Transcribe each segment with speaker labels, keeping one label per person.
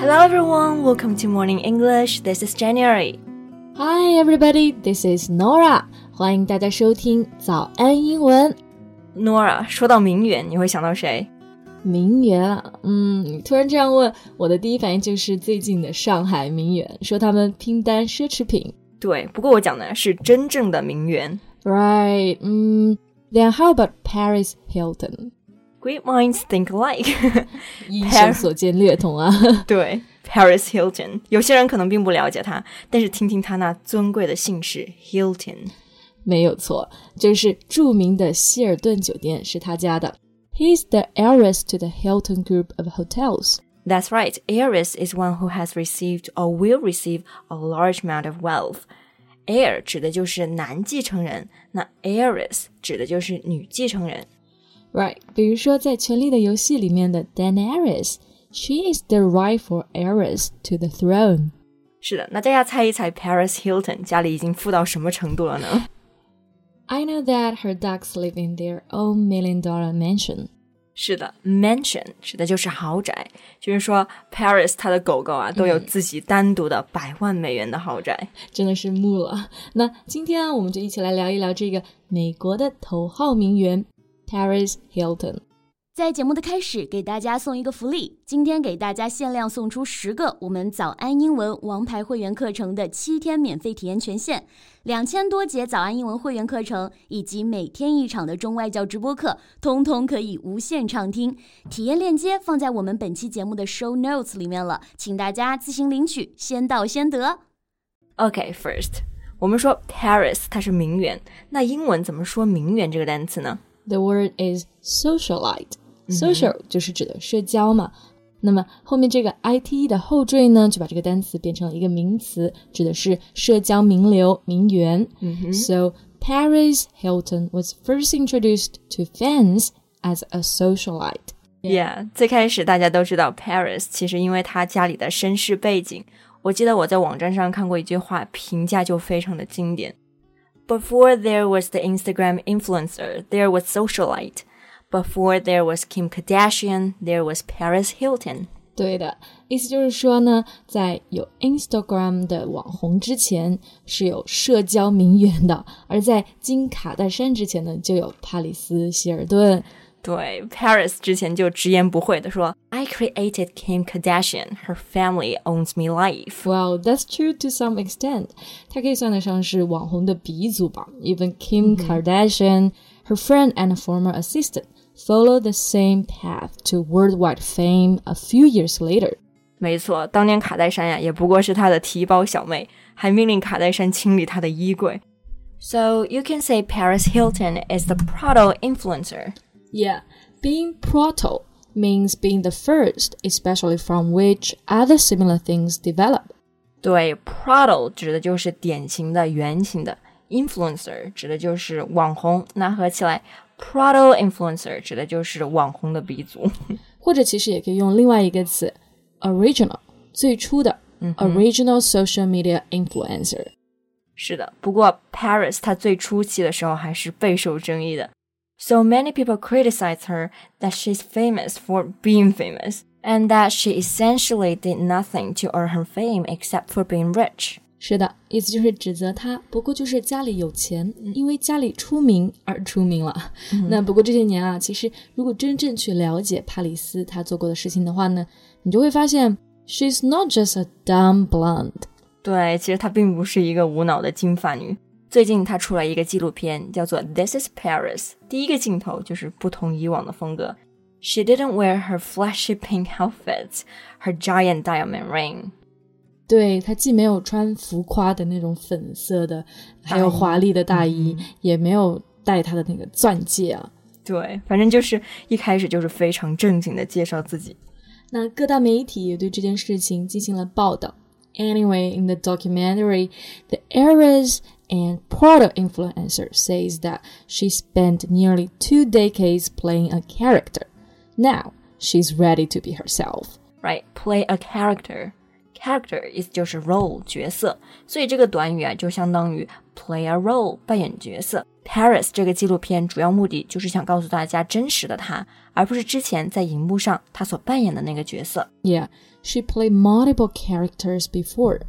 Speaker 1: Hello everyone, welcome to Morning English. This is January.
Speaker 2: Hi everybody, this is Norah. 欢迎大家收听早安英文。
Speaker 1: Norah，说到名媛，你会想到谁？
Speaker 2: 名媛啊，嗯，突然这样问，我的第一反应就是最近的上海名媛，说他们拼单奢侈品。
Speaker 1: 对，不过我讲的是真正的名媛。
Speaker 2: Right，嗯，Then how about Paris Hilton？
Speaker 1: Great minds think alike，
Speaker 2: 医生所见略同啊。
Speaker 1: 对，Paris Hilton，有些人可能并不了解他，但是听听他那尊贵的姓氏 Hilton，
Speaker 2: 没有错，就是着名的希尔顿酒店是他家的。He's the heiress to the Hilton Group of hotels.
Speaker 1: That's right. Heiress is one who has received or will receive a large amount of wealth. Heir 指的就是男继承人，那 heiress 指的就是女继承人。
Speaker 2: Right，比如说在《权力的游戏》里面的 Daenerys，she is the rightful heiress to the throne。
Speaker 1: 是的，那大家猜一猜，Paris Hilton 家里已经富到什么程度了呢
Speaker 2: ？I know that her ducks live in their own million-dollar mansion。
Speaker 1: 是的，mansion 指的就是豪宅，就是说 Paris 它的狗狗啊都有自己单独的百万美元的豪宅，
Speaker 2: 真的是木了。那今天啊，我们就一起来聊一聊这个美国的头号名媛 Paris Hilton，
Speaker 3: 在节目的开始，给大家送一个福利。今天给大家限量送出十个我们早安英文王牌会员课程的七天免费体验权限，两千多节早安英文会员课程以及每天一场的中外教直播课，通通可以无限畅听。体验链接放在我们本期节目的 show notes 里面了，请大家自行领取，先到先得。
Speaker 1: OK，first，我们说 Paris 它是名媛，那英文怎么说名媛这个单词呢
Speaker 2: ？The word is socialite. Social 就是指的社交嘛。那么后面这个 ite 的后缀呢，就把这个单词变成了一个名词，指的是社交名流、名媛。So Paris Hilton was first introduced to fans as a socialite.
Speaker 1: Yeah，最开始大家都知道 Paris，其实因为他家里的身世背景。我记得我在网站上看过一句话，评价就非常的经典。before there was the Instagram influencer, there was socialite. Before there was Kim Kardashian, there was Paris Hilton.
Speaker 2: 对的，意思就是说呢，在有 Instagram 的网红之前是有社交名媛的，而在金卡戴珊之前呢，就有帕里斯希尔顿。
Speaker 1: 对，Paris 之前就直言不讳的说，I created Kim Kardashian. Her family owns me life.
Speaker 2: Well, that's true to some extent. 她可以算得上是网红的鼻祖吧。Even Kim Kardashian, her friend and former assistant, followed the same path to worldwide fame a few years later.
Speaker 1: 没错，当年卡戴珊呀，也不过是她的提包小妹，还命令卡戴珊清理她的衣柜。So you can say Paris Hilton is the proto influencer.
Speaker 2: Yeah, being proto means being the first, especially from which other similar things develop.
Speaker 1: 对，proto 指的就是典型的、原型的，influencer 指的就是网红。那合起来，proto influencer 指的就是网红的鼻祖。
Speaker 2: 或者其实也可以用另外一个词，original 最初的、嗯、original social media influencer。
Speaker 1: 是的，不过 Paris 它最初期的时候还是备受争议的。 so many people criticize her that she's famous for being famous and that she essentially did nothing to earn her fame except for being rich.
Speaker 2: 是的，意思就是指责她，不过就是家里有钱，因为家里出名而出名了。嗯、那不过这些年啊，其实如果真正去了解帕里斯她做过的事情的话呢，你就会发现，she's not just a dumb blonde。
Speaker 1: 对，其实她并不是一个无脑的金发女。 最近他出了一个纪录片，叫做《This Is Paris》。第一个镜头就是不同以往的风格。She didn't wear her flashy pink outfits, her giant diamond ring。
Speaker 2: 对，她既没有穿浮夸的那种粉色的，还有华丽的大衣，嗯、也没有戴她的那个钻戒啊。
Speaker 1: 对，反正就是一开始就是非常正经的介绍自己。
Speaker 2: 那各大媒体也对这件事情进行了报道。Anyway, in the documentary, the eras and proto influencer says that she spent nearly two decades playing a character. Now she's ready to be herself.
Speaker 1: Right, play a character. Character 意思就是 role 角色，所以这个短语啊，就相当于 play a role 扮演角色。Paris
Speaker 2: she played multiple characters before.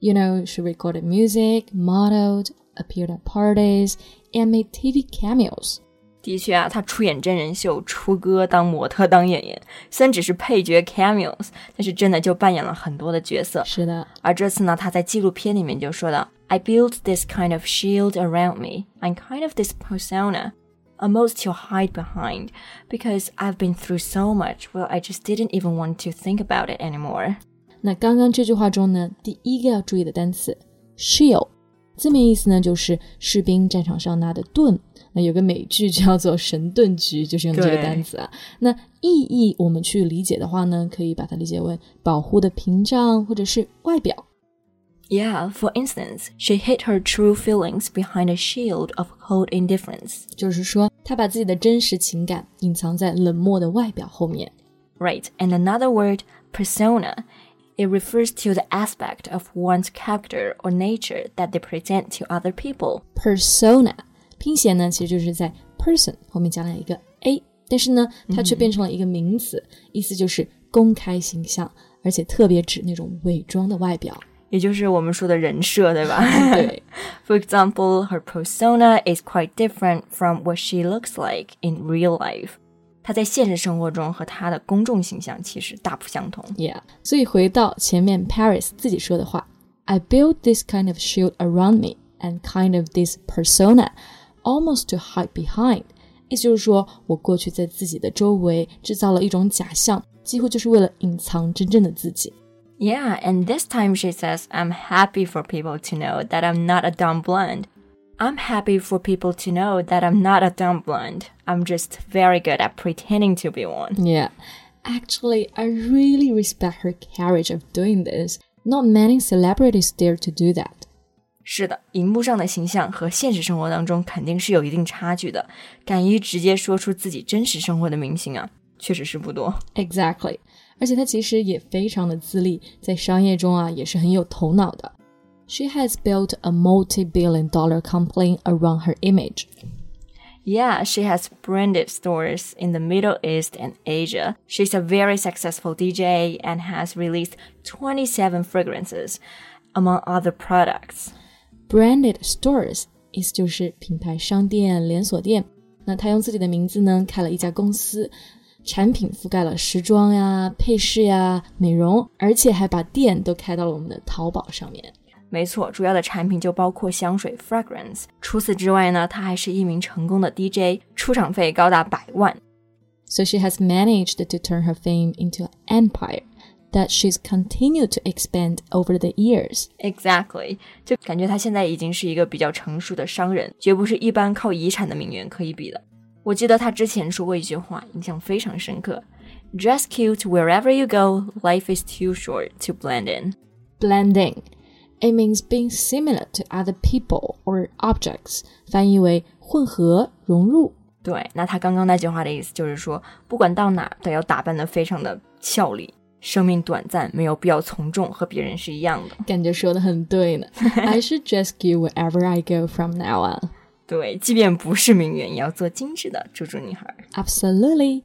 Speaker 2: You know, she recorded music, modeled, appeared at parties, and made TV cameos.
Speaker 1: 的确啊，她出演真人秀、出歌、当模特、当演员，虽然只是配角 cameos，但是真的就扮演了很多的角色。
Speaker 2: 是的。
Speaker 1: 而这次呢，她在纪录片里面就说到：“I built this kind of shield around me. I'm kind of this persona, almost to hide behind, because I've been through so much. Well, I just didn't even want to think about it anymore.”
Speaker 2: 那刚刚这句话中呢，第一个要注意的单词 shield，字面意思呢就是士兵战场上拿的盾。那有个美剧叫做《神盾局》，就是用这个单词啊。那意义我们去理解的话呢，可以把它理解为保护的屏障或者是外表。
Speaker 1: Yeah, for instance, she hid her true feelings behind a shield of cold indifference.
Speaker 2: 就是说，她把自己的真实情感隐藏在冷漠的外表后面。
Speaker 1: Right, and another word, persona. It refers to the aspect of one's character or nature that they present to other people.
Speaker 2: Persona 拼写呢，其实就是在 person 后面加了一个 a，但是呢，它却变成了一个名词，意思就是公开形象，而且特别指那种伪装的外表，
Speaker 1: 也就是我们说的人设，对吧？
Speaker 2: 对。
Speaker 1: For example, her persona is quite different from what she looks like in real life. 她在现实生活中和她的公众形象其实大不相同。
Speaker 2: Yeah，所以回到前面 Paris 自己说的话，I built this kind of shield around me and kind of this persona almost to hide behind，意思就是说我过去在自己的周围制造了一种假象，几乎就是为了隐藏真正的自己。
Speaker 1: Yeah, and this time she says, I'm happy for people to know that I'm not a dumb blonde. I'm happy for people to know that I'm not a dumb blonde. I'm just very good at pretending to be one.
Speaker 2: Yeah. Actually, I really respect her courage of doing this. Not many celebrities dare to do that.
Speaker 1: 是的，荧幕上的形象和现实生活当中肯定是有一定差距的。敢于直接说出自己真实生活的明星啊，确实是不多。
Speaker 2: Exactly，而且她其实也非常的自立，在商业中啊也是很有头脑的。 She has built a multi-billion-dollar company around her image.
Speaker 1: Yeah, she has branded stores in the Middle East and Asia. She's a very successful DJ and has released 27 fragrances, among other products.
Speaker 2: Branded stores 意思就是品牌商店、连锁店。那他用自己的名字呢开了一家公司，产品覆盖了时装呀、配饰呀、美容，而且还把店都开到了我们的淘宝上面。
Speaker 1: 没错，主要的产品就包括香水 fragrance。除此之外呢，他还是一名成功的 DJ，出场费高达百万。
Speaker 2: So she has managed to turn her fame into an empire that she's continued to expand over the years.
Speaker 1: Exactly，就感觉他现在已经是一个比较成熟的商人，绝不是一般靠遗产的名媛可以比的。我记得他之前说过一句话，印象非常深刻：“Dress cute wherever you go. Life is too short to blend in.”
Speaker 2: Blending. It means being similar to other people or objects. 翻译为混合、融入。
Speaker 1: 对，那他刚刚那句话的意思就是说，不管到哪都要打扮得非常的俏丽。生命短暂，没有必要从众，和别人是一样的。
Speaker 2: 感觉说的很对呢。I should dress cute wherever I go from now on。
Speaker 1: 对，即便不是名媛，也要做精致的猪猪女孩。
Speaker 2: Absolutely。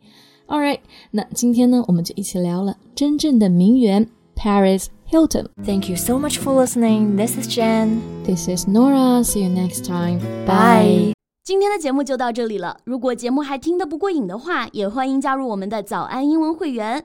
Speaker 2: All right，那今天呢，我们就一起聊了真正的名媛 Paris Hilton.
Speaker 1: Thank you so much for listening. This is Jen.
Speaker 2: This is Norah. See you next time.
Speaker 1: Bye.
Speaker 3: 今天的节目就到这里了。如果节目还听得不过瘾的话，也欢迎加入我们的早安英文会员。